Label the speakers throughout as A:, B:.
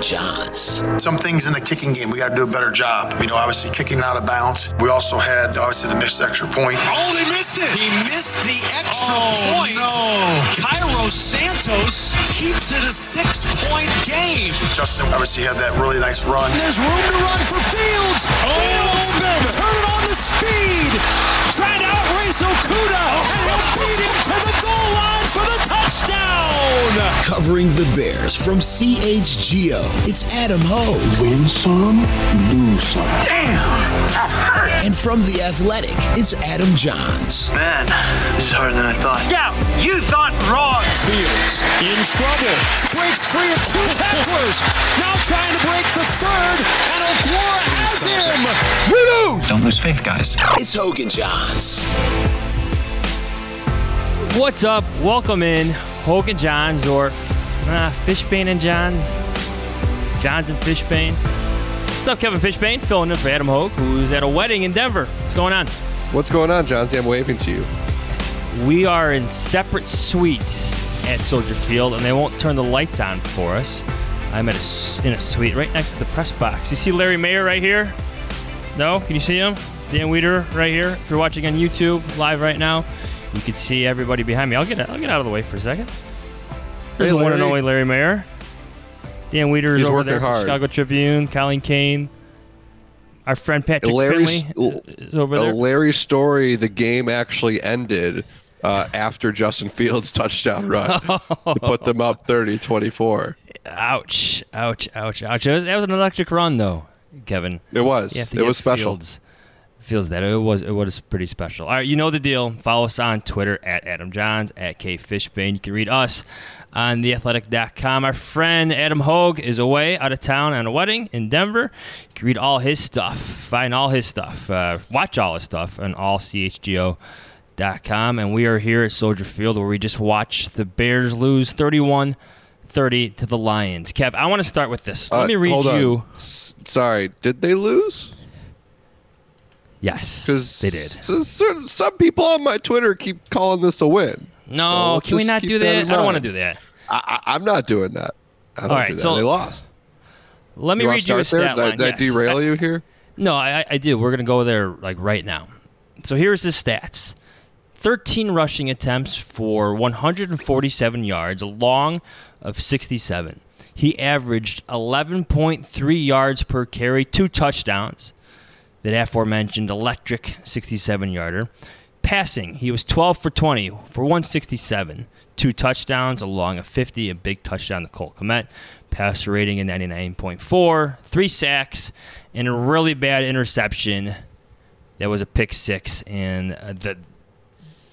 A: Hogan Jahns.
B: Some things in the kicking game, we got to do a better job. You know, obviously kicking out of bounds. We also had, obviously, the missed extra point.
C: Oh, they missed it.
D: He missed the extra
C: Oh,
D: point.
C: no.
D: Cairo Santos keeps it a six point game.
B: Justin obviously had that really nice run.
D: There's room to run for Fields. Oh, Fields
C: baby.
D: turn it on to speed. Trying to outrace Okudah. And he'll beat him to the goal line for the touchdown.
A: Covering the Bears from CHGO, it's Adam Hoge.
E: Win some, lose some. Damn!
A: And from The Athletic, it's Adam Jahns.
F: Man, this is harder than I thought.
D: Yeah, you thought wrong. Fields in trouble. Breaks free of two tacklers. Now trying to break the third. And Okwara has him. We lose.
F: Don't lose faith, guys.
A: It's Hogan Jahns.
G: What's up? Welcome in, Hogan Jahns or uh, Fishbain and Jahns. Jahns and Fishbain. What's up, Kevin Fishbain? Filling in for Adam Hoge, who's at a wedding in Denver. What's going on?
H: What's going on, John? I'm waving to you.
G: We are in separate suites at Soldier Field, and they won't turn the lights on for us. I'm at a, in a suite right next to the press box. You see Larry Mayer right here? No? Can you see him? Dan Wiederer right here. If you're watching on YouTube live right now, you can see everybody behind me. I'll get I'll get out of the way for a second. There's
H: Hey,
G: the one and only Larry Mayer. Dan Wiederer is over there
H: hard.
G: Chicago Tribune. Colleen Kane. Our friend Patrick
H: Larry's-
G: Finley is over there.
H: Larry's story, the game actually ended uh, after Justin Fields' touchdown run to put them up 30 24.
G: Ouch! Ouch! Ouch! Ouch! It was, that was an electric run, though, Kevin.
H: It was.
G: You have to
H: It was special.
G: Fields, feels that it was it was pretty special. All right, you know the deal. Follow us on Twitter at Adam Jahns at K Fishbain. You can read us on theathletic.com. Our friend Adam Hoge is away out of town on a wedding in Denver. You can read all his stuff, find all his stuff, uh, watch all his stuff on allchgo.com. And we are here at Soldier Field where we just watched the Bears lose 31 30 to the Lions. Kev, I want to start with this. Let
H: Uh,
G: me read you.
H: S- sorry, did they lose?
G: Yes,
H: Because
G: they did.
H: some, some people on my Twitter keep calling this a win.
G: No,
H: let's
G: can we not do
H: that
G: that? I don't want to do that.
H: I, I, I'm not doing that. I don't
G: All right,
H: do that.
G: so-
H: they lost.
G: Let me
H: you
G: read you a
H: start there?
G: stat
H: Did I-
G: line.
H: Did I
G: Yes.
H: derail you here?
G: No, I, I do. We're gonna go there like right now. So here's his stats: 13 rushing attempts for 147 yards, a long of 67. He averaged 11.3 yards per carry, two touchdowns. That aforementioned electric 67 yarder. Passing, he was 12 for 20 for 167, two touchdowns, along a 50, a big touchdown to Cole Kmet. Passer rating in 99.4, three sacks, and a really bad interception. That was a pick six and uh, the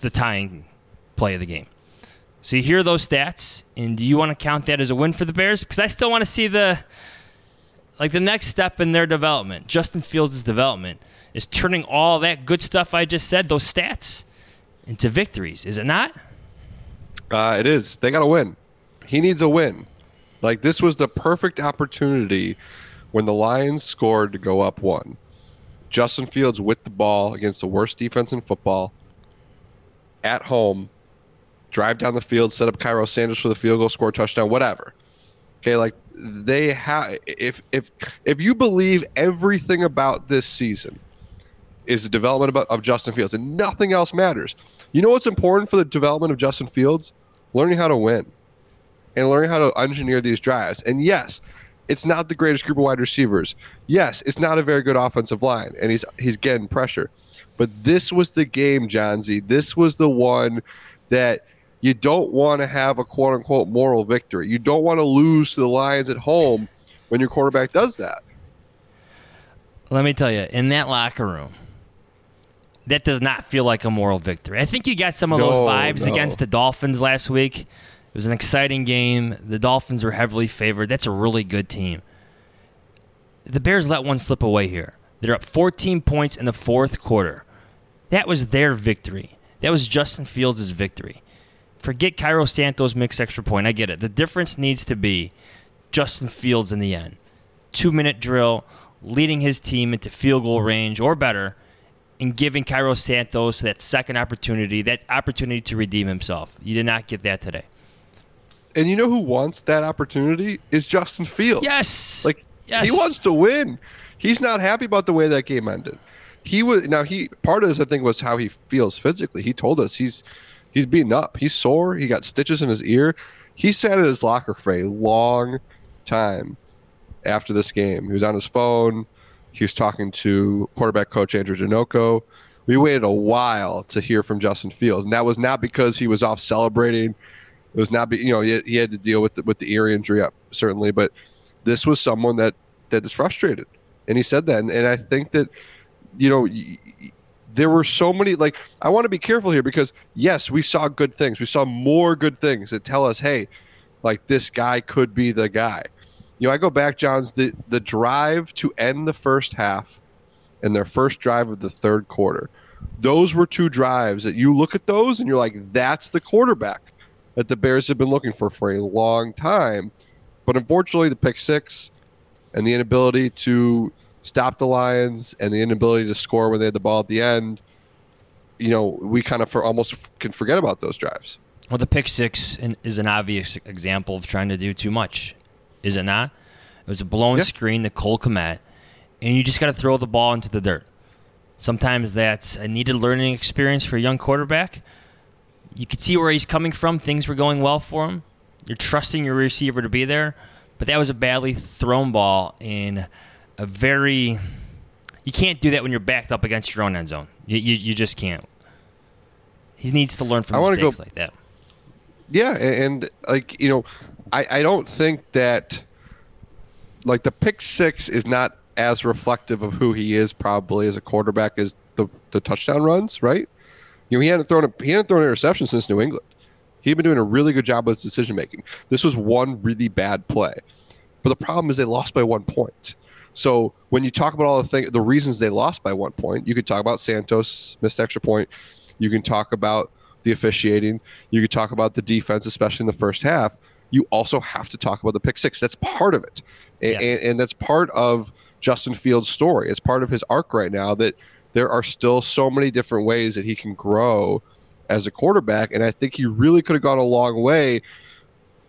G: the tying play of the game. So you hear those stats, and do you want to count that as a win for the Bears? Because I still want to see the like the next step in their development. Justin Fields' development is turning all that good stuff I just said, those stats, into victories. Is it not?
H: Uh, it is. They got to win. He needs a win. Like this was the perfect opportunity when the Lions scored to go up one. Justin Fields with the ball against the worst defense in football. at home, drive down the field, set up Cairo Santos for the field goal, score touchdown, whatever. Okay, like they have if if if you believe everything about this season is the development of, of Justin Fields and nothing else matters. You know what's important for the development of Justin Fields? Learning how to win and learning how to engineer these drives. And yes, it's not the greatest group of wide receivers. Yes, it's not a very good offensive line, and he's he's getting pressure. But this was the game, John Z. This was the one that you don't want to have a quote unquote moral victory. You don't want to lose to the Lions at home when your quarterback does that.
G: Let me tell you, in that locker room, that does not feel like a moral victory. I think you got some of those vibes
H: no.
G: against the Dolphins last week. It was an exciting game. The Dolphins were heavily favored. That's a really good team. The Bears let one slip away here. They're up 14 points in the fourth quarter. That was their victory. That was Justin Fields' victory. Forget Cairo Santos mixed extra point. I get it. The difference needs to be Justin Fields in the end. Two minute drill, leading his team into field goal range or better, and giving Cairo Santos that second opportunity, that opportunity to redeem himself. You did not get that today.
H: And you know who wants that opportunity is Justin Fields.
G: Yes.
H: Like
G: yes.
H: he wants to win. He's not happy about the way that game ended. He was now he part of this I think was how he feels physically. He told us he's he's beaten up. He's sore. He got stitches in his ear. He sat at his locker for a long time after this game. He was on his phone. He was talking to quarterback coach Andrew Janocko. We waited a while to hear from Justin Fields, and that was not because he was off celebrating. It was not, be, you know, he, he had to deal with the, with the ear injury, up certainly, but this was someone that that is frustrated, and he said that, and, and I think that, you know, there were so many. Like, I want to be careful here because yes, we saw good things. We saw more good things that tell us, hey, like this guy could be the guy. You know, I go back, Jahns, the the drive to end the first half and their first drive of the third quarter. Those were two drives that you look at those and you're like, that's the quarterback that the Bears have been looking for for a long time. But unfortunately, the pick six and the inability to stop the Lions and the inability to score when they had the ball at the end, you know, we kind of for almost f- can forget about those drives.
G: Well, the pick six is an obvious example of trying to do too much, is it not? It was a blown
H: Yeah.
G: screen to Cole Kmet, and you just got to throw the ball into the dirt. Sometimes that's a needed learning experience for a young quarterback. You could see where he's coming from. Things were going well for him. You're trusting your receiver to be there, but that was a badly thrown ball in a very. You can't do that when you're backed up against your own end zone. You, you, you just can't. He needs to learn from
H: I
G: mistakes
H: go-
G: like that.
H: Yeah, and, like you know, I I don't think that like the pick six is not as reflective of who he is probably as a quarterback as the the touchdown runs, right? You know, he hadn't thrown a he hadn't thrown an interception since New England. He'd been doing a really good job with his decision making. This was one really bad play, but the problem is they lost by one point. So when you talk about all the thing, the reasons they lost by one point, you could talk about Santos missed extra point. You can talk about the officiating. You could talk about the defense, especially in the first half. You also have to talk about the pick six. That's part of it,
G: Yes.
H: and, and that's part of Justin Fields' story. It's part of his arc right now that there are still so many different ways that he can grow as a quarterback, and I think he really could have gone a long way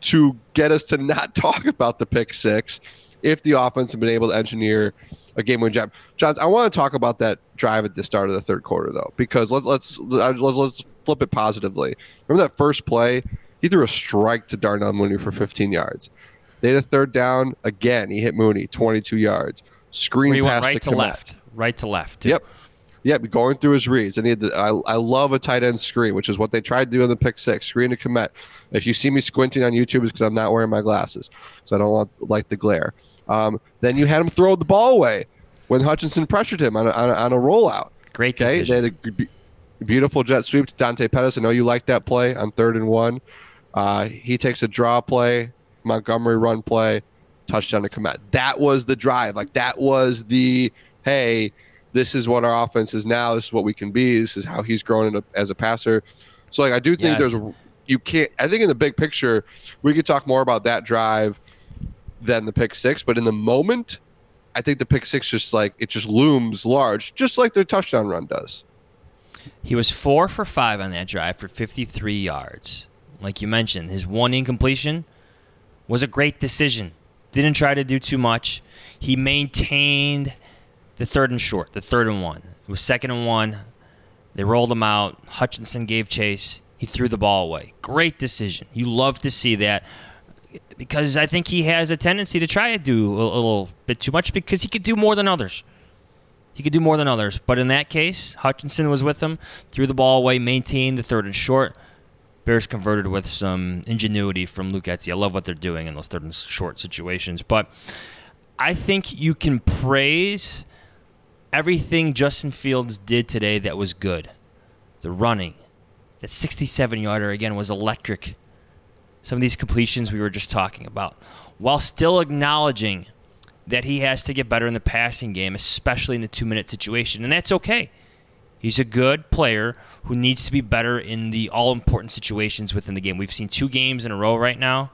H: to get us to not talk about the pick six if the offense had been able to engineer a game win drive. Jahns, I want to talk about that drive at the start of the third quarter though, because let's let's let's, let's flip it positively. Remember that first play? He threw a strike to Darnell Mooney for 15 yards. They had a third down again. He hit Mooney 22 yards. Screen pass
G: right to
H: Kmet.
G: left, right to left. too.
H: Yep. Yep, going through his reads. And he had the, I, I love a tight end screen, which is what they tried to do in the pick six. Screen to Kmet. If you see me squinting on YouTube, it's because I'm not wearing my glasses, so I don't want like the glare. Um, then you had him throw the ball away when Hutchinson pressured him on a, on a, on a rollout.
G: Great
H: Okay,
G: decision.
H: they had a beautiful jet sweep to Dante Pettis. I know you like that play on third and one. Uh, he takes a draw play, Montgomery run play, touchdown to Kmet. That was the drive. Like that was the hey, this is what our offense is now. This is what we can be. This is how he's grown as a passer. So like I do think
G: Yes.
H: there's you can't. I think in the big picture, we could talk more about that drive than the pick six. But in the moment, I think the pick six just like it just looms large, just like their touchdown run does.
G: He was four for five on that drive for 53 yards. Like you mentioned, his one incompletion was a great decision. Didn't try to do too much. He maintained the third and short, the third and one. It was second and one. They rolled him out. Hutchinson gave chase. He threw the ball away. Great decision. You love to see that because I think he has a tendency to try to do a little bit too much because he could do more than others. He could do more than others. But in that case, Hutchinson was with him, threw the ball away, maintained the third and short. Bears converted with some ingenuity from Luke Getsy. I love what they're doing in those third and short situations. But I think you can praise everything Justin Fields did today that was good. The running, that 67 yarder again was electric. Some of these completions we were just talking about, while still acknowledging that he has to get better in the passing game, especially in the two minute situation. And that's okay. He's a good player who needs to be better in the all important situations within the game. We've seen two games in a row right now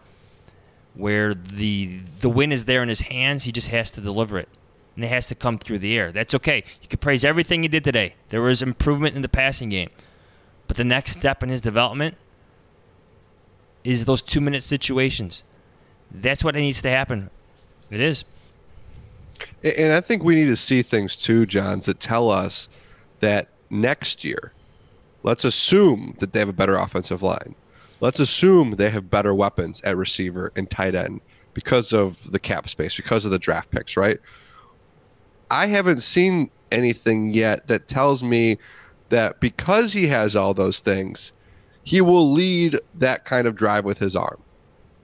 G: where the the win is there in his hands. He just has to deliver it. And it has to come through the air. That's okay. You can praise everything he did today. There was improvement in the passing game. But the next step in his development is those two minute situations. That's what needs to happen. It is.
H: And I think we need to see things too, Jahns, that tell us that next year, let's assume that they have a better offensive line. Let's assume they have better weapons at receiver and tight end because of the cap space, because of the draft picks, right? I haven't seen anything yet that tells me that because he has all those things, he will lead that kind of drive with his arm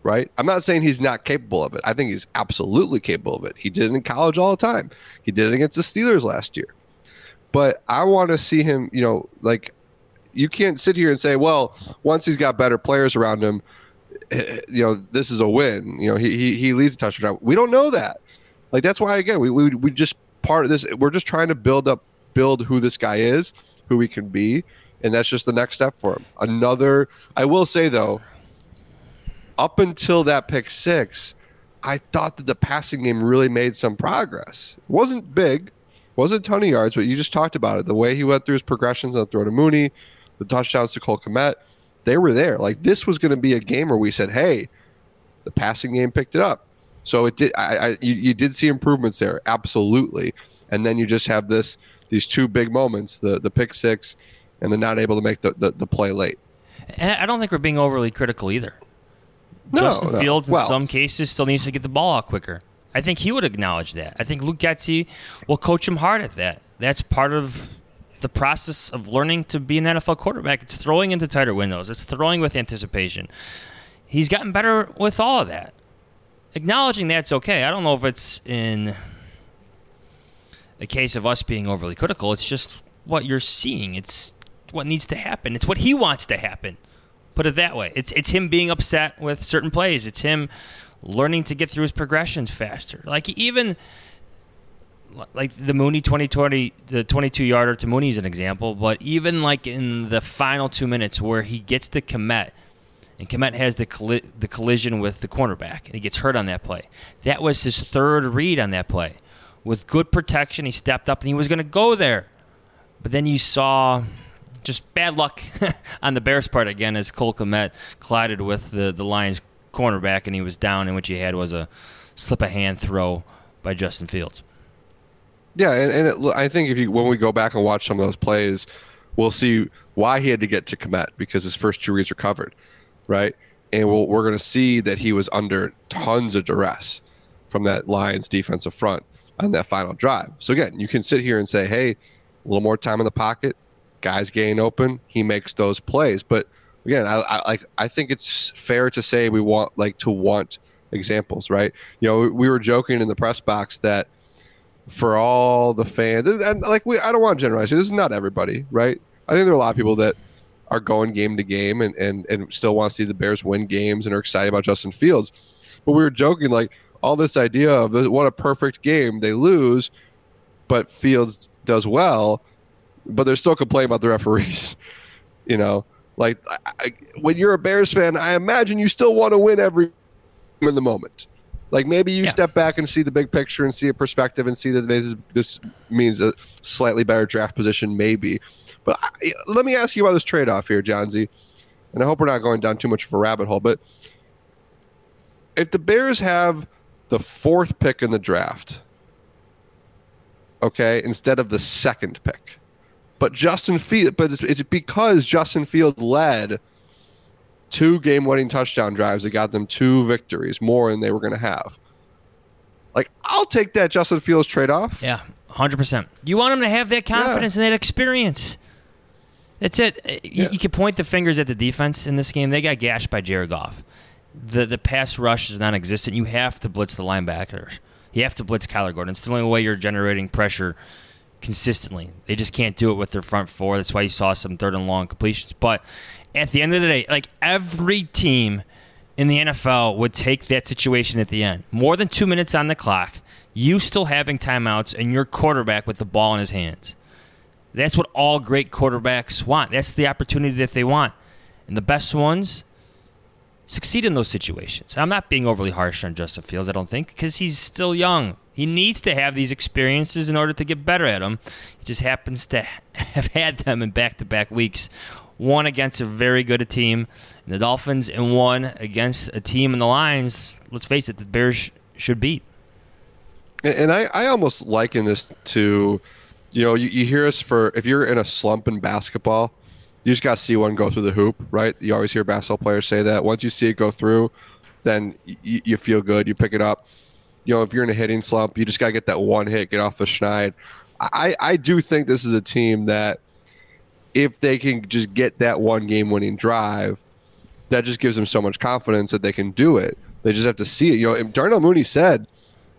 H: right? I'm not saying he's not capable of it. I think he's absolutely capable of it. He did it in college all the time. He did it against the Steelers last year. But I want to see him, you know, like you can't sit here and say, well, once he's got better players around him, eh, you know, this is a win. You know, he he, he leads the touchdown. We don't know that. Like that's why again, we, we we just part of this. We're just trying to build up, build who this guy is, who he can be, and that's just the next step for him. Another. I will say though, up until that pick six, I thought that the passing game really made some progress. It wasn't big, wasn't a ton of yards, but you just talked about it. The way he went through his progressions on the throw to Mooney, the touchdowns to Cole Kmet, they were there. Like this was going to be a game where we said, "Hey, the passing game picked it up." So it did. I, I you, you did see improvements there, absolutely. And then you just have this these two big moments: the the pick six, and then not able to make the, the, the play late.
G: And I don't think we're being overly critical either.
H: No,
G: Justin
H: no.
G: Fields, in
H: Well-
G: some cases, still needs to get the ball out quicker. I think he would acknowledge that. I think Luke Getsy will coach him hard at that. That's part of the process of learning to be an NFL quarterback. It's throwing into tighter windows. It's throwing with anticipation. He's gotten better with all of that. Acknowledging that's okay. I don't know if it's in a case of us being overly critical. It's just what you're seeing. It's what needs to happen. It's what he wants to happen. Put it that way. It's it's him being upset with certain plays. It's him learning to get through his progressions faster. Like even like the Mooney 2020 the 22 yarder to Mooney is an example, but even like in the final 2 minutes where he gets to Kmet and Kmet has the colli- the collision with the cornerback and he gets hurt on that play. That was his third read on that play. With good protection, he stepped up and he was going to go there. But then you saw just bad luck on the Bears' part again as Cole Kmet collided with the, the Lions cornerback and he was down and what he had was a slip of hand throw by Justin Fields.
H: Yeah, and, and it, I think if you when we go back and watch some of those plays, we'll see why he had to get to Kmet because his first two reads were covered, right? And we'll, we're going to see that he was under tons of duress from that Lions defensive front on that final drive. So again, you can sit here and say, "Hey, a little more time in the pocket, guys getting open, he makes those plays." But again, I, I like I think it's fair to say we want like to want examples, right? You know, we were joking in the press box that for all the fans and, and, like we I don't want to generalize. This is not everybody, right? I think there are a lot of people that are going game to game and, and, and still want to see the Bears win games and are excited about Justin Fields. But we were joking like all this idea of what a perfect game they lose, but Fields does well, but they're still complaining about the referees. you know, like I, I, when you're a Bears fan, I imagine you still want to win every in the moment. Like maybe you
G: Yeah.
H: step back and see the big picture and see a perspective and see that this, this means a slightly better draft position, maybe. But I, let me ask you about this trade off here, John Z. And I hope we're not going down too much of a rabbit hole. But if the Bears have the fourth pick in the draft, okay, instead of the second pick, but Justin Field, but it's, it's because Justin Fields led two game-winning touchdown drives that got them two victories, more than they were going to have. Like, I'll take that Justin Fields trade-off.
G: Yeah, hundred percent. You want him to have that confidence and that experience. That's it. Uh, You,
H: Yeah.
G: you can point the fingers at the defense in this game. They got gashed by Jared Goff. The the pass rush is non-existent. You have to blitz the linebackers. You have to blitz Kyler Gordon. It's the only way you're generating pressure consistently. They just can't do it with their front four. That's why you saw some third and long completions. But at the end of the day, like every team in the NFL would take that situation at the end. More than two minutes on the clock, you still having timeouts, and your quarterback with the ball in his hands. That's what all great quarterbacks want. That's the opportunity that they want. And the best ones succeed in those situations. I'm not being overly harsh on Justin Fields, I don't think, because he's still young. He needs to have these experiences in order to get better at them. He just happens to have had them in back to back weeks. One against a very good team in the Dolphins, and one against a team in the Lions. Let's face it, the Bears should beat.
H: And, I, I almost liken this to, you know, you, you hear us for if you're in a slump in basketball, you just got to see one go through the hoop, right? You always hear basketball players say that. Once you see it go through, then you, you feel good. You pick it up. You know, if you're in a hitting slump, you just got to get that one hit, get off the schneid. I, I do think this is a team that if they can just get that one game winning drive, that just gives them so much confidence that they can do it. They just have to see it. You know, Darnell Mooney said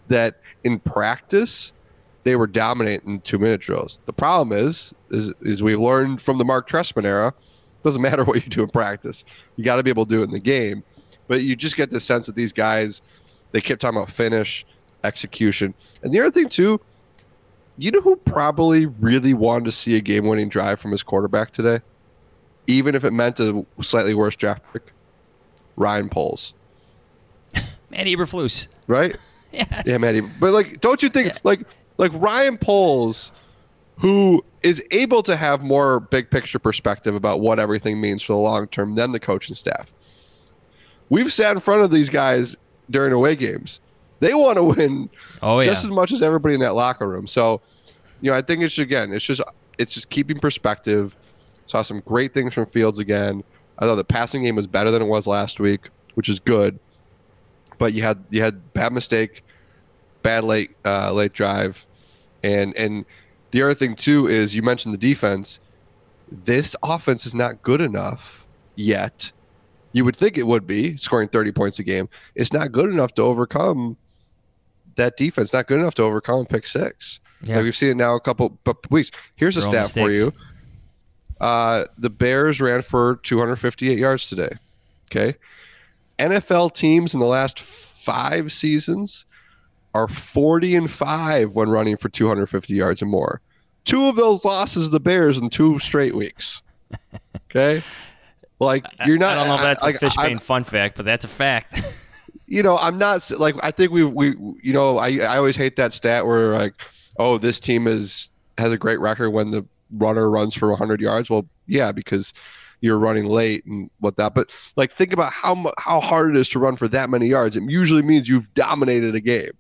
H: that in practice they were dominating two minute drills. The problem is, is, is we learned from the Mark Trestman era, it doesn't matter what you do in practice. You got to be able to do it in the game. But you just get the sense that these guys, they kept talking about finish, execution. And the other thing too, you know who probably really wanted to see a game winning drive from his quarterback today? Even if it meant a slightly worse draft pick? Ryan Poles.
G: Matt Eberflus.
H: Right?
G: Yes.
H: Yeah, Maddie. But like, don't you think
G: Yeah.
H: like like Ryan Poles, who is able to have more big picture perspective about what everything means for the long term than the coaching staff. We've sat in front of these guys during away games. They want to win
G: Oh, yeah.
H: just as much as everybody in that locker room. So, you know, I think it's again, it's just it's just keeping perspective. Saw some great things from Fields again. I thought the passing game was better than it was last week, which is good. But you had you had bad mistake, bad late uh, late drive, and and the other thing too is you mentioned the defense. This offense is not good enough yet. You would think it would be scoring 30 points a game. It's not good enough to overcome that defense. Not good enough to overcome pick six.
G: Yeah.
H: Like we've seen it now a couple bu- weeks. Here's a stat for you. Uh, the Bears ran for 258 yards today. Okay. NFL teams in the last five seasons are 40 and 5 when running for 250 yards or more. Two of those losses the Bears in two straight weeks. Okay? Like you're not
G: I don't know if that's
H: like,
G: a fish
H: I'm-
G: fun fact, but that's a fact.
H: you know, I'm not like I think we we you know I I always hate that stat where like oh this team is has a great record when the runner runs for 100 yards. Well, yeah, because you're running late and what that. But like think about how how hard it is to run for that many yards. It usually means you've dominated a game,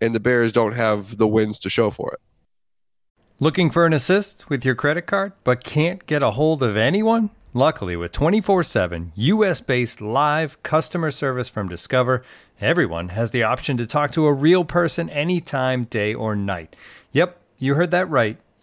H: and the Bears don't have the wins to show for it.
I: Looking for an assist with your credit card but can't get a hold of anyone? Luckily, with 24 7 US based live customer service from Discover, everyone has the option to talk to a real person anytime, day or night. Yep, you heard that right.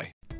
C: apply.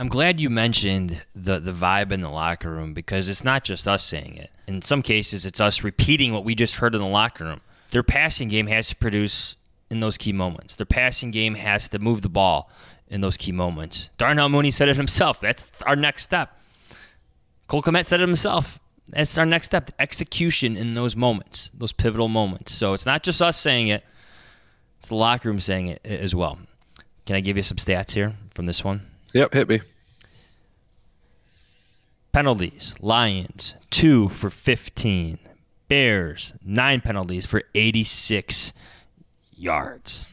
G: I'm glad you mentioned the the vibe in the locker room because it's not just us saying it. In some cases, it's us repeating what we just heard in the locker room. Their passing game has to produce in those key moments. Their passing game has to move the ball in those key moments. Darnell Mooney said it himself. That's our next step. Cole Kmet said it himself. That's our next step. Execution in those moments, those pivotal moments. So it's not just us saying it, it's the locker room saying it as well. Can I give you some stats here from this one?
H: Yep, hit me.
G: Penalties Lions, two for 15. Bears, nine penalties for 86 yards.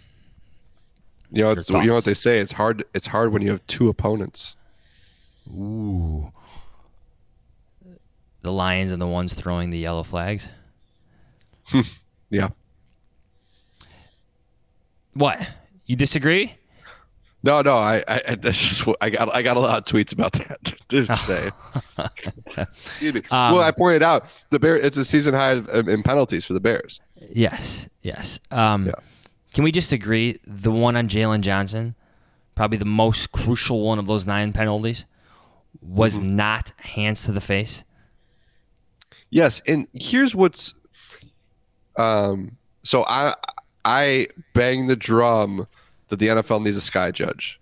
H: You know, it's, you know what they say. It's hard. It's hard when you have two opponents.
G: Ooh. The Lions and the ones throwing the yellow flags.
H: yeah.
G: What? You disagree?
H: No, no. I, I, this is what I got. I got a lot of tweets about that today. Excuse me.
G: Um,
H: well, I pointed out the bear. It's a season high in penalties for the Bears.
G: Yes, yes. Um, Can we just agree the one on Jaylon Johnson, probably the most crucial one of those nine penalties, was
H: Mm-hmm.
G: not hands to the face?
H: Yes, and here's what's um so I I bang the drum that the NFL needs a sky judge.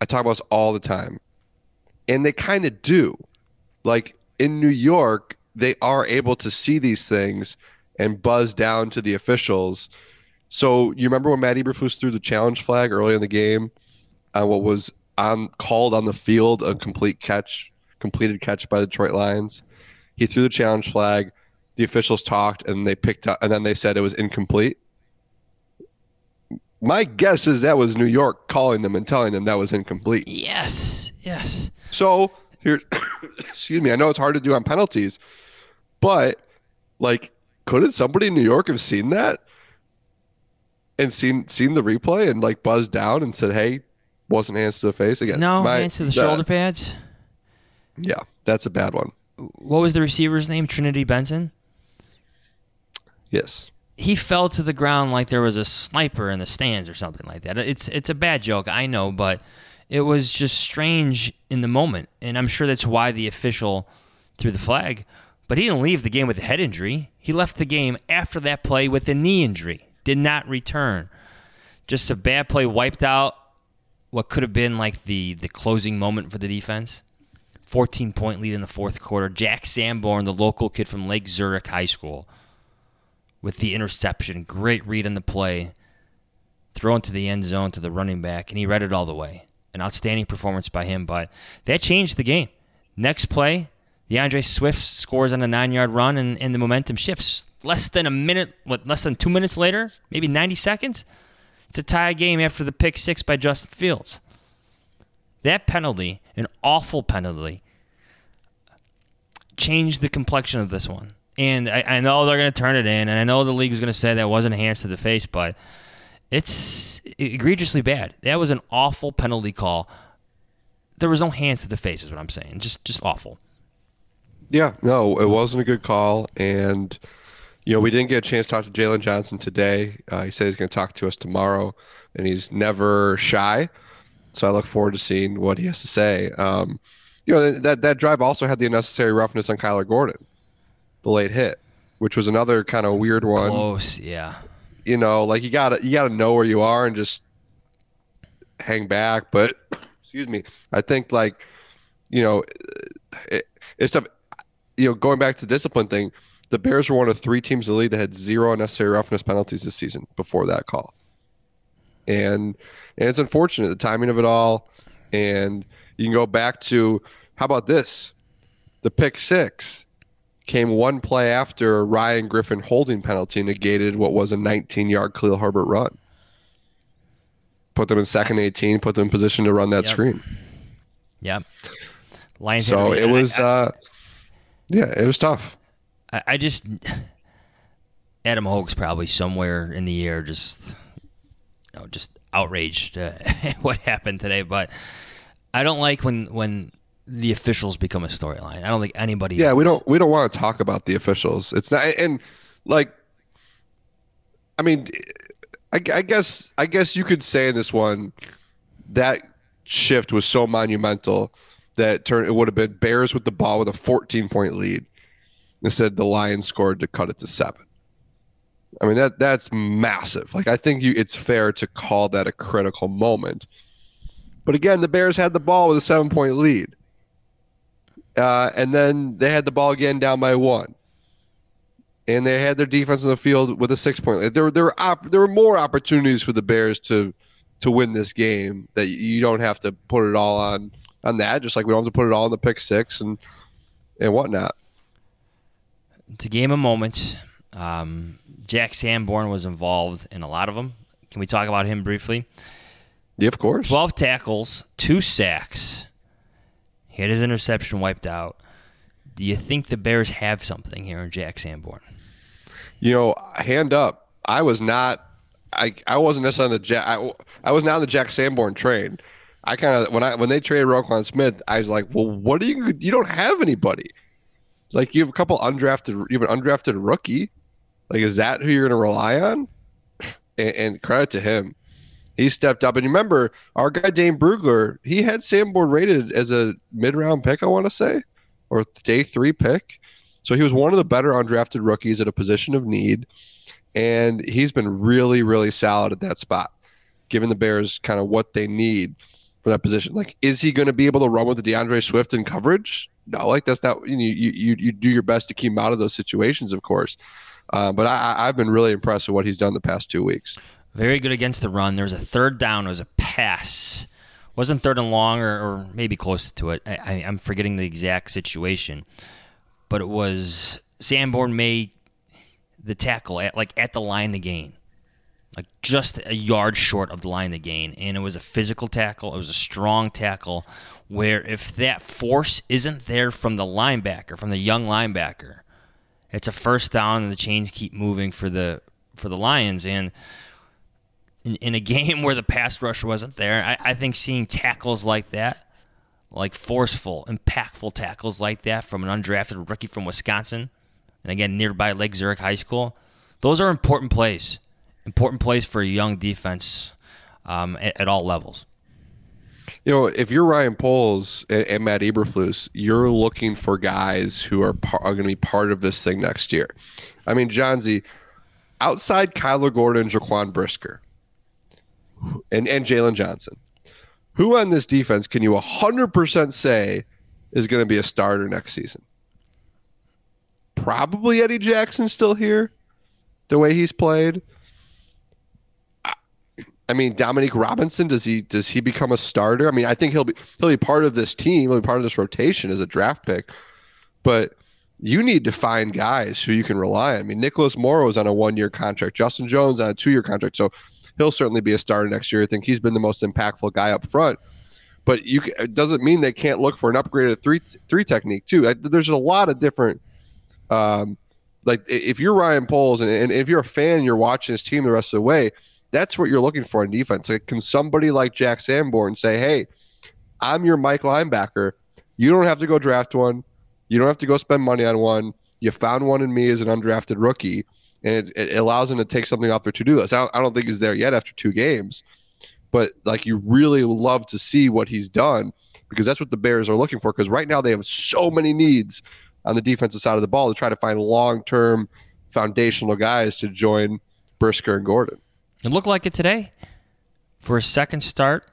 H: I talk about this all the time. And they kind of do. Like in New York, they are able to see these things and buzz down to the officials. So you remember when Matt Eberflus threw the challenge flag early in the game on what was on called on the field a complete catch, completed catch by the Detroit Lions. He threw the challenge flag. The officials talked and they picked up, and then they said it was incomplete. My guess is that was New York calling them and telling them that was incomplete.
G: Yes, yes.
H: So here, excuse me. I know it's hard to do on penalties, but like, couldn't somebody in New York have seen that and seen seen the replay and like buzzed down and said, "Hey, wasn't hands to the face again"?
G: No,
H: my-
G: hands to the
H: that-
G: shoulder pads.
H: Yeah, that's a bad one.
G: What was the receiver's name? Trinity Benson?
H: Yes.
G: He fell to the ground like there was a sniper in the stands or something like that. It's it's a bad joke, I know, but it was just strange in the moment, and I'm sure that's why the official threw the flag. But he didn't leave the game with a head injury. He left the game after that play with a knee injury. Did not return. Just a bad play wiped out what could have been like the the closing moment for the defense. 14 point lead in the fourth quarter. Jack Sanborn, the local kid from Lake Zurich High School, with the interception. Great read on the play. Throw into the end zone to the running back, and he read it all the way. An outstanding performance by him, but that changed the game. Next play, D'Andre Swift scores on a nine yard run, and, and the momentum shifts. Less than a minute, what, less than two minutes later, maybe 90 seconds, it's a tie game after the pick six by Justin Fields. That penalty, an awful penalty, changed the complexion of this one. And I, I know they're going to turn it in, and I know the league is going to say that wasn't a hands to the face, but it's egregiously bad. That was an awful penalty call. There was no hands to the face, is what I'm saying. Just, just awful.
H: Yeah, no, it wasn't a good call, and you know we didn't get a chance to talk to Jaylon Johnson today. Uh, he said he's going to talk to us tomorrow, and he's never shy. So I look forward to seeing what he has to say. Um, you know that that drive also had the unnecessary roughness on Kyler Gordon, the late hit, which was another kind of weird one.
G: Close, yeah.
H: You know, like you gotta you gotta know where you are and just hang back. But excuse me, I think like you know it, it's a you know going back to the discipline thing. The Bears were one of three teams in the league that had zero unnecessary roughness penalties this season before that call, and and it's unfortunate the timing of it all. And you can go back to how about this? The pick six came one play after a Ryan Griffin holding penalty negated what was a 19 yard Khalil Herbert run. Put them in second 18, put them in position to run that
G: Yep.
H: screen.
G: Yep. Lions.
H: So it was,
G: I- I-
H: uh, yeah, it was tough.
G: I, I just Adam Hoge's probably somewhere in the air, just you know, just outraged uh, at what happened today. But I don't like when when the officials become a storyline. I don't think anybody.
H: Yeah, we don't we don't want to talk about the officials. It's not and like I mean I, I guess I guess you could say in this one that shift was so monumental that turn it would have been Bears with the ball with a 14 point lead. Instead the Lions scored to cut it to 7. I mean that that's massive. Like I think you it's fair to call that a critical moment. But again, the Bears had the ball with a 7 point lead. Uh, and then they had the ball again down by one, and they had their defense on the field with a six point lead. There were there were op- there were more opportunities for the Bears to to win this game that you don't have to put it all on on that. Just like we don't have to put it all on the pick six and and whatnot.
G: It's a game of moments. Um, Jack Sanborn was involved in a lot of them. Can we talk about him briefly?
H: Yeah, of course.
G: 12 tackles, two sacks. He had his interception wiped out. Do you think the Bears have something here in Jack Sanborn?
H: You know, hand up. I was not. I I wasn't necessarily on the Jack. I, I was not on the Jack Sanborn train. I kind of when I when they traded Roquan Smith, I was like, well, what do you? You don't have anybody. Like you have a couple undrafted. You have an undrafted rookie. Like is that who you're going to rely on? And, and credit to him, he stepped up. And you remember, our guy Dane Brugler, he had Sanborn rated as a mid round pick. I want to say, or day three pick. So he was one of the better undrafted rookies at a position of need, and he's been really, really solid at that spot, giving the Bears kind of what they need for that position. Like, is he going to be able to run with the D'Andre Swift in coverage? No, like that's not. You know, you you, you do your best to keep him out of those situations, of course. Uh, but I- I've been really impressed with what he's done the past two weeks.
G: Very good against the run. There was a third down. It was a pass. Wasn't third and long, or, or maybe close to it. I, I'm forgetting the exact situation, but it was Sanborn made the tackle at like at the line to gain, like just a yard short of the line to gain, and it was a physical tackle. It was a strong tackle, where if that force isn't there from the linebacker, from the young linebacker, it's a first down, and the chains keep moving for the for the Lions, and in, in a game where the pass rush wasn't there, I, I think seeing tackles like that, like forceful, impactful tackles like that from an undrafted rookie from Wisconsin, and again nearby Lake Zurich High School, those are important plays. Important plays for a young defense um, at, at all levels.
H: You know, if you're Ryan Poles and, and Matt Eberflus, you're looking for guys who are par- are going to be part of this thing next year. I mean, John Z, outside Kyler Gordon, Jaquan Brisker, and and Jaylon Johnson, who on this defense can you 100% say is going to be a starter next season? Probably Eddie Jackson still here, the way he's played. I mean, Dominique Robinson does he does he become a starter? I mean, I think he'll be he'll be part of this team, he'll be part of this rotation as a draft pick. But you need to find guys who you can rely on. I mean, Nicholas Morrow is on a one year contract, Justin Jones on a two year contract, so he'll certainly be a starter next year. I think he's been the most impactful guy up front. but you it doesn't mean they can't look for an upgraded three three technique too. There's a lot of different. Um, like if you're Ryan Poles and, and if you're a fan and you're watching this team the rest of the way, that's what you're looking for in defense. Like, can somebody like Jack Sanborn say, "Hey, I'm your Mike linebacker. You don't have to go draft one. You don't have to go spend money on one. You found one in me as an undrafted rookie." And it, it allows him to take something off their to-do list. I don't, I don't think he's there yet after two games, but like you really love to see what he's done because that's what the Bears are looking for. Because right now they have so many needs on the defensive side of the ball to try to find long-term foundational guys to join Brisker and Gordon.
G: It looked like it today for a second start.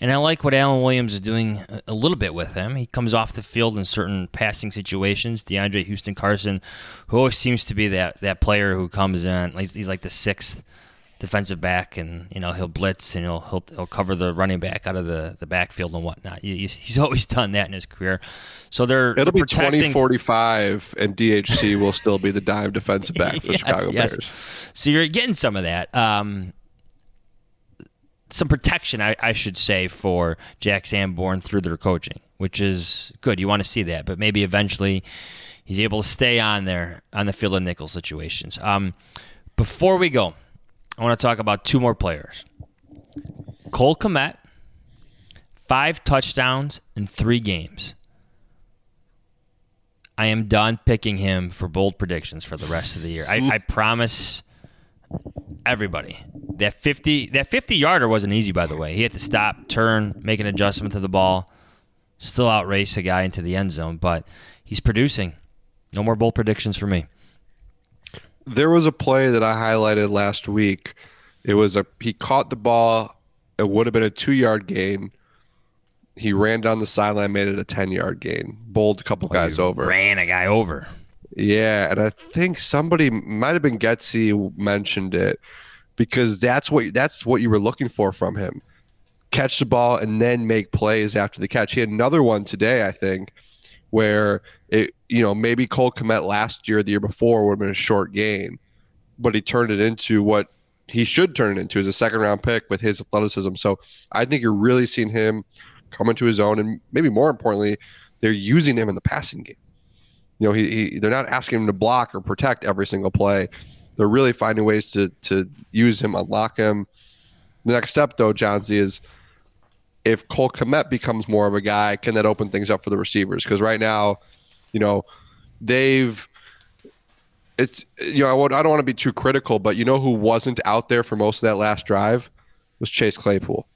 G: And I like what Alan Williams is doing a little bit with him. He comes off the field in certain passing situations. DeAndre Houston Carson, who always seems to be that, that player who comes in, he's, he's like the sixth defensive back, and you know he'll blitz and he'll he'll, he'll cover the running back out of the, the backfield and whatnot. He's always done that in his career. So they're
H: it'll
G: they're
H: be twenty forty five, and DHC will still be the dime defensive back for
G: yes,
H: Chicago
G: yes.
H: Bears.
G: So you're getting some of that. Um, some protection, I, I, should say, for Jack Sanborn through their coaching, which is good. You want to see that, but maybe eventually he's able to stay on there on the field of nickel situations. Um, before we go, I want to talk about two more players. Cole Kmet, five touchdowns in three games. I am done picking him for bold predictions for the rest of the year. I, I promise everybody. That 50 that 50 yarder wasn't easy by the way. He had to stop, turn, make an adjustment to the ball, still outrace a guy into the end zone, but he's producing. No more bold predictions for me.
H: There was a play that I highlighted last week. It was a he caught the ball, it would have been a 2-yard gain. He ran down the sideline, made it a 10-yard gain. Bowled a couple guys over.
G: Ran a guy over.
H: Yeah, and I think somebody might have been Getsy mentioned it because that's what that's what you were looking for from him. Catch the ball and then make plays after the catch. He had another one today, I think, where it you know maybe Cole Kmet last year, the year before would have been a short gain, but he turned it into what he should turn it into as a second round pick with his athleticism. So I think you're really seeing him come into his own, and maybe more importantly, they're using him in the passing game. You know, he, he they're not asking him to block or protect every single play. They're really finding ways to to use him, unlock him. The next step, though, Jahnsy, is if Cole Kmet becomes more of a guy, can that open things up for the receivers? Because right now, you know, they've it's you know I, would, I don't want to be too critical, but you know who wasn't out there for most of that last drive was Chase Claypool.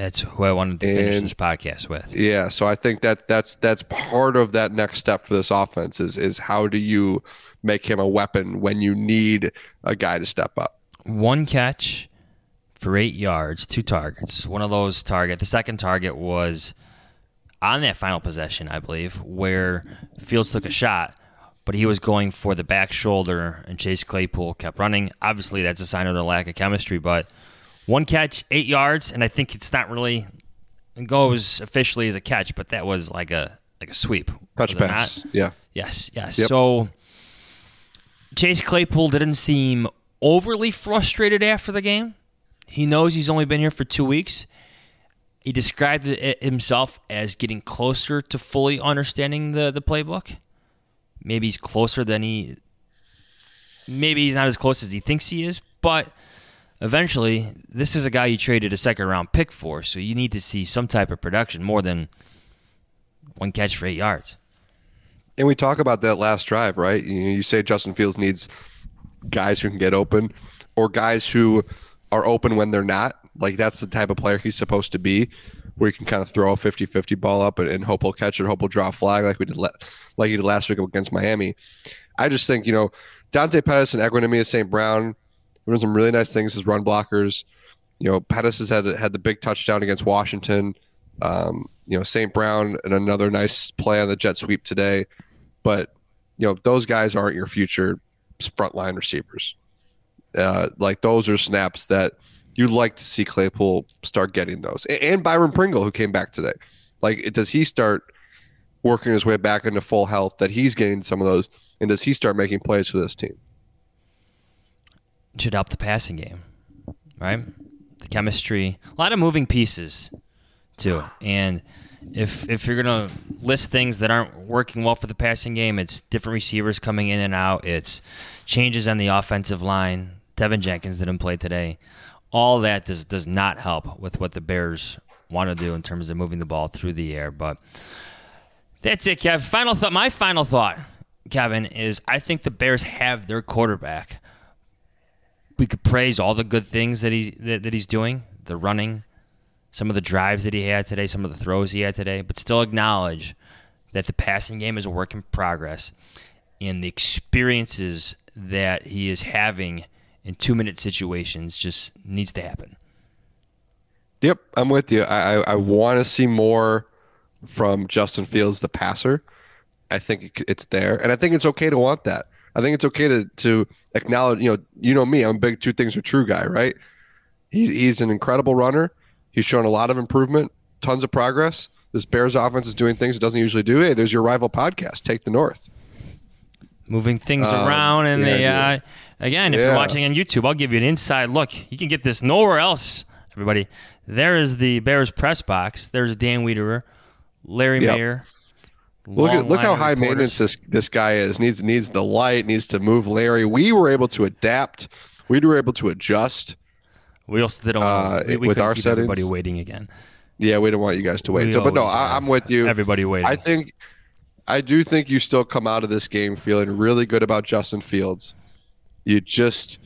G: That's who I wanted to finish
H: And-
G: this podcast with.
H: Yeah, so I think that that's that's part of that next step for this offense is is how do you make him a weapon when you need a guy to step up.
G: One catch for eight yards, two targets. One of those target. The second target was on that final possession, I believe, where Fields took a shot, but he was going for the back shoulder, and Chase Claypool kept running. Obviously, that's a sign of the lack of chemistry, but one catch, eight yards, and I think it's not really it goes officially as a catch, but that was like a like a sweep.
H: Touch
G: it
H: pass. Yeah.
G: Yes, yes.
H: Yep.
G: So Chase Claypool didn't seem overly frustrated after the game. He knows he's only been here for two weeks. He described it himself as getting closer to fully understanding the, the playbook. Maybe he's closer than he. Maybe he's not as close as he thinks he is, but eventually, this is a guy you traded a second round pick for, so you need to see some type of production more than one catch for eight yards.
H: And we talk about that last drive, right? You, you say Justin Fields needs guys who can get open or guys who are open when they're not. Like that's the type of player he's supposed to be, where he can kind of throw a 50-50 ball up and, and hope he'll catch it, hope he'll draw a flag like we did le- like he did last week against Miami. I just think, you know, Dante Pettis and Equanimeous St. Brown doing some really nice things as run blockers. You know, Pettis has had had the big touchdown against Washington. Um, you know, St. Brown and another nice play on the jet sweep today. But, you know, those guys aren't your future frontline receivers. Uh, like those are snaps that you'd like to see Claypool start getting those. A- And Byron Pringle, who came back today. Like, does he start working his way back into full health that he's getting some of those? And does he start making plays for this team?
G: Should help the passing game, right? The chemistry, a lot of moving pieces too. And if if you're gonna list things that aren't working well for the passing game, it's different receivers coming in and out. It's changes on the offensive line. Teven Jenkins didn't play today. All that does does not help with what the Bears want to do in terms of moving the ball through the air. But that's it, Kev. Final thought. My final thought, Kevin, is I think the Bears have their quarterback. We could praise all the good things that he's that, that he's doing, the running, some of the drives that he had today, some of the throws he had today, but still acknowledge that the passing game is a work in progress, and the experiences that he is having in two minute situations just needs to happen.
H: Yep, I'm with you. I I, I want to see more from Justin Fields, the passer. I think it's there, and I think it's okay to want that. I think it's okay to to acknowledge. You know, you know me. I'm a big two things are true guy, right? He's he's an incredible runner. He's shown a lot of improvement, tons of progress. This Bears offense is doing things it doesn't usually do. Hey, there's your rival podcast. Take the North.
G: Moving things um, around, and yeah, the uh, again, if yeah. you're watching on YouTube, I'll give you an inside look. You can get this nowhere else. Everybody, there is the Bears press box. There's Dan Wiederer, Larry yep. Mayer.
H: Look at look how high reporters. maintenance this this guy is. Needs needs the light. Needs to move Larry. We were able to adapt. We were able to adjust.
G: We also did uh, we, we
H: with our
G: keep
H: settings.
G: Everybody waiting again.
H: Yeah, we don't want you guys to wait. We so, but no, I, am with you.
G: Everybody waiting.
H: I think, I do think you still come out of this game feeling really good about Justin Fields. You just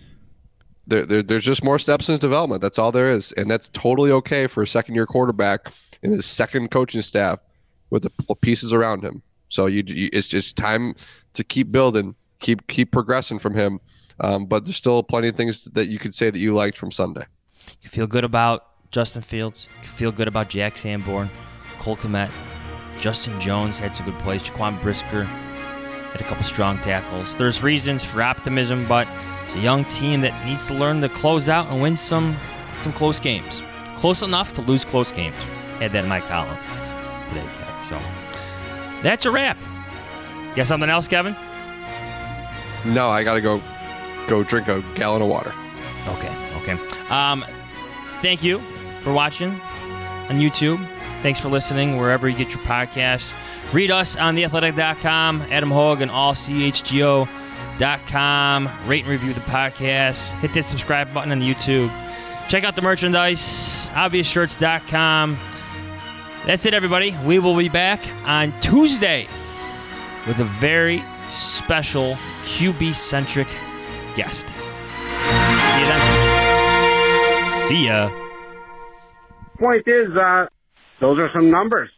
H: there, there, there's just more steps in development. That's all there is, and that's totally okay for a second year quarterback and his second coaching staff with the pieces around him. So you, you it's just time to keep building, keep keep progressing from him. Um, but there's still plenty of things that you could say that you liked from Sunday.
G: You feel good about Justin Fields. You feel good about Jack Sanborn, Cole Kmet, Justin Jones had some good plays. Jaquan Brisker had a couple strong tackles. There's reasons for optimism, but it's a young team that needs to learn to close out and win some some close games. Close enough to lose close games. Had that in my column today, Kev. So that's a wrap. You got something else, Kevin?
H: No, I gotta go go drink a gallon of water.
G: Okay, okay. Um, thank you for watching on YouTube. Thanks for listening wherever you get your podcasts. Read us on theathletic.com, Adam Hoge, and all CHGO com. Rate and review the podcast. Hit that subscribe button on YouTube. Check out the merchandise, obviousshirts.com. That's it, everybody. We will be back on Tuesday with a very special QB centric guest. See you then. See ya.
J: Point is, uh, those are some numbers.